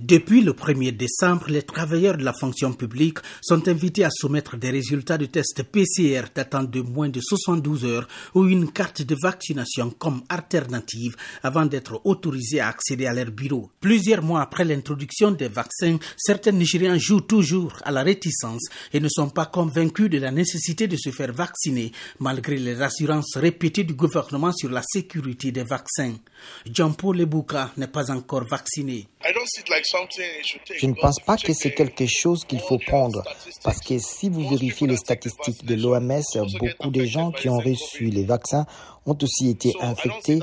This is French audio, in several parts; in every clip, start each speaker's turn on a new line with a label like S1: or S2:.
S1: Depuis le 1er décembre, les travailleurs de la fonction publique sont invités à soumettre des résultats de tests PCR datant de moins de 72 heures ou une carte de vaccination comme alternative avant d'être autorisés à accéder à leur bureau. Plusieurs mois après l'introduction des vaccins, certains Nigériens jouent toujours à la réticence et ne sont pas convaincus de la nécessité de se faire vacciner malgré les assurances répétées du gouvernement sur la sécurité des vaccins. Jean-Paul Lebouka n'est pas encore vacciné.
S2: Je ne pense pas que c'est quelque chose qu'il faut prendre parce que si vous vérifiez les statistiques de l'OMS, beaucoup de gens qui ont reçu les vaccins ont aussi été infectés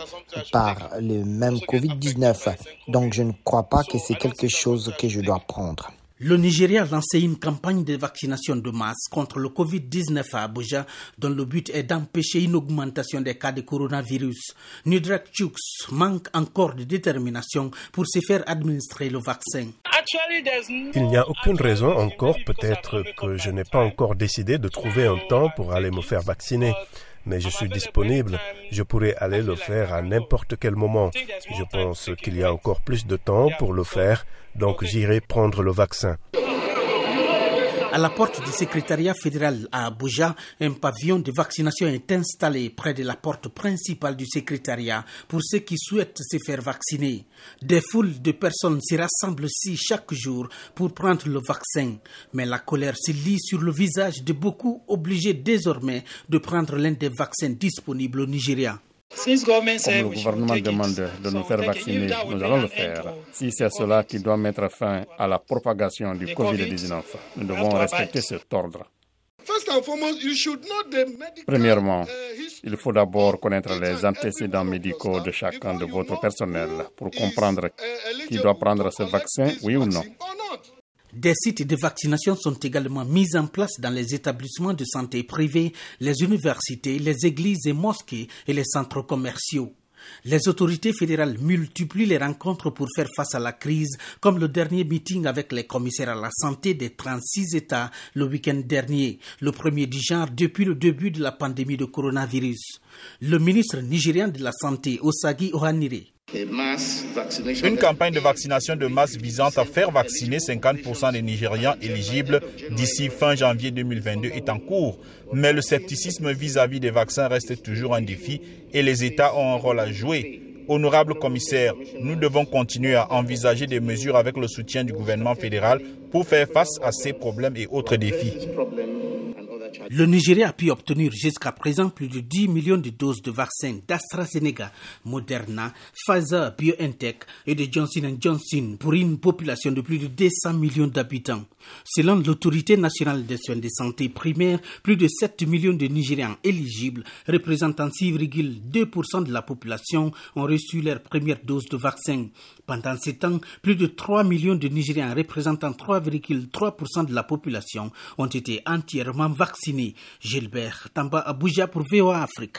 S2: par le même COVID-19. Donc je ne crois pas que c'est quelque chose que je dois prendre.
S1: Le Nigeria a lancé une campagne de vaccination de masse contre le Covid-19 à Abuja, dont le but est d'empêcher une augmentation des cas de coronavirus. Nudrak Chux manque encore de détermination pour se faire administrer le vaccin.
S3: Il n'y a aucune raison encore, peut-être que je n'ai pas encore décidé de trouver un temps pour aller me faire vacciner mais je suis disponible. Je pourrais aller le faire à n'importe quel moment. Je pense qu'il y a encore plus de temps pour le faire, donc j'irai prendre le vaccin.
S1: À la porte du secrétariat fédéral à Abuja, un pavillon de vaccination est installé près de la porte principale du secrétariat pour ceux qui souhaitent se faire vacciner. Des foules de personnes s'y rassemblent ici chaque jour pour prendre le vaccin. Mais la colère se lit sur le visage de beaucoup obligés désormais de prendre l'un des vaccins disponibles au Nigeria.
S4: Comme le gouvernement demande de nous faire vacciner, nous allons le faire. Si c'est cela qui doit mettre fin à la propagation du Covid-19, nous devons respecter cet ordre. Premièrement, uh, il faut d'abord connaître les antécédents médicaux de chacun de votre personnel pour comprendre uh, qui doit prendre ce vaccin, oui ou non.
S1: Des sites de vaccination sont également mis en place dans les établissements de santé privés, les universités, les églises et mosquées et les centres commerciaux. Les autorités fédérales multiplient les rencontres pour faire face à la crise, comme le dernier meeting avec les commissaires à la santé des 36 États le week-end dernier, le premier du genre depuis le début de la pandémie de coronavirus. Le ministre nigérian de la Santé, Osagi Ohanire,
S5: une campagne de vaccination de masse visant à faire vacciner 50% des Nigérians éligibles d'ici fin janvier 2022 est en cours, mais le scepticisme vis-à-vis des vaccins reste toujours un défi et les États ont un rôle à jouer. Honorable commissaire, nous devons continuer à envisager des mesures avec le soutien du gouvernement fédéral pour faire face à ces problèmes et autres défis.
S1: Le Nigeria a pu obtenir jusqu'à présent plus de 10 millions de doses de vaccins d'AstraZeneca, Moderna, Pfizer, BioNTech et de Johnson Johnson pour une population de plus de 200 millions d'habitants. Selon l'autorité nationale des soins de santé primaire, plus de 7 millions de Nigérians éligibles, représentant 6,2% de la population, ont reçu leur première dose de vaccin. Pendant ce temps, plus de 3 millions de Nigériens, représentant 3,3% de la population, ont été entièrement vaccinés. Gilbert Tamba Abuja pour VOA Afrique.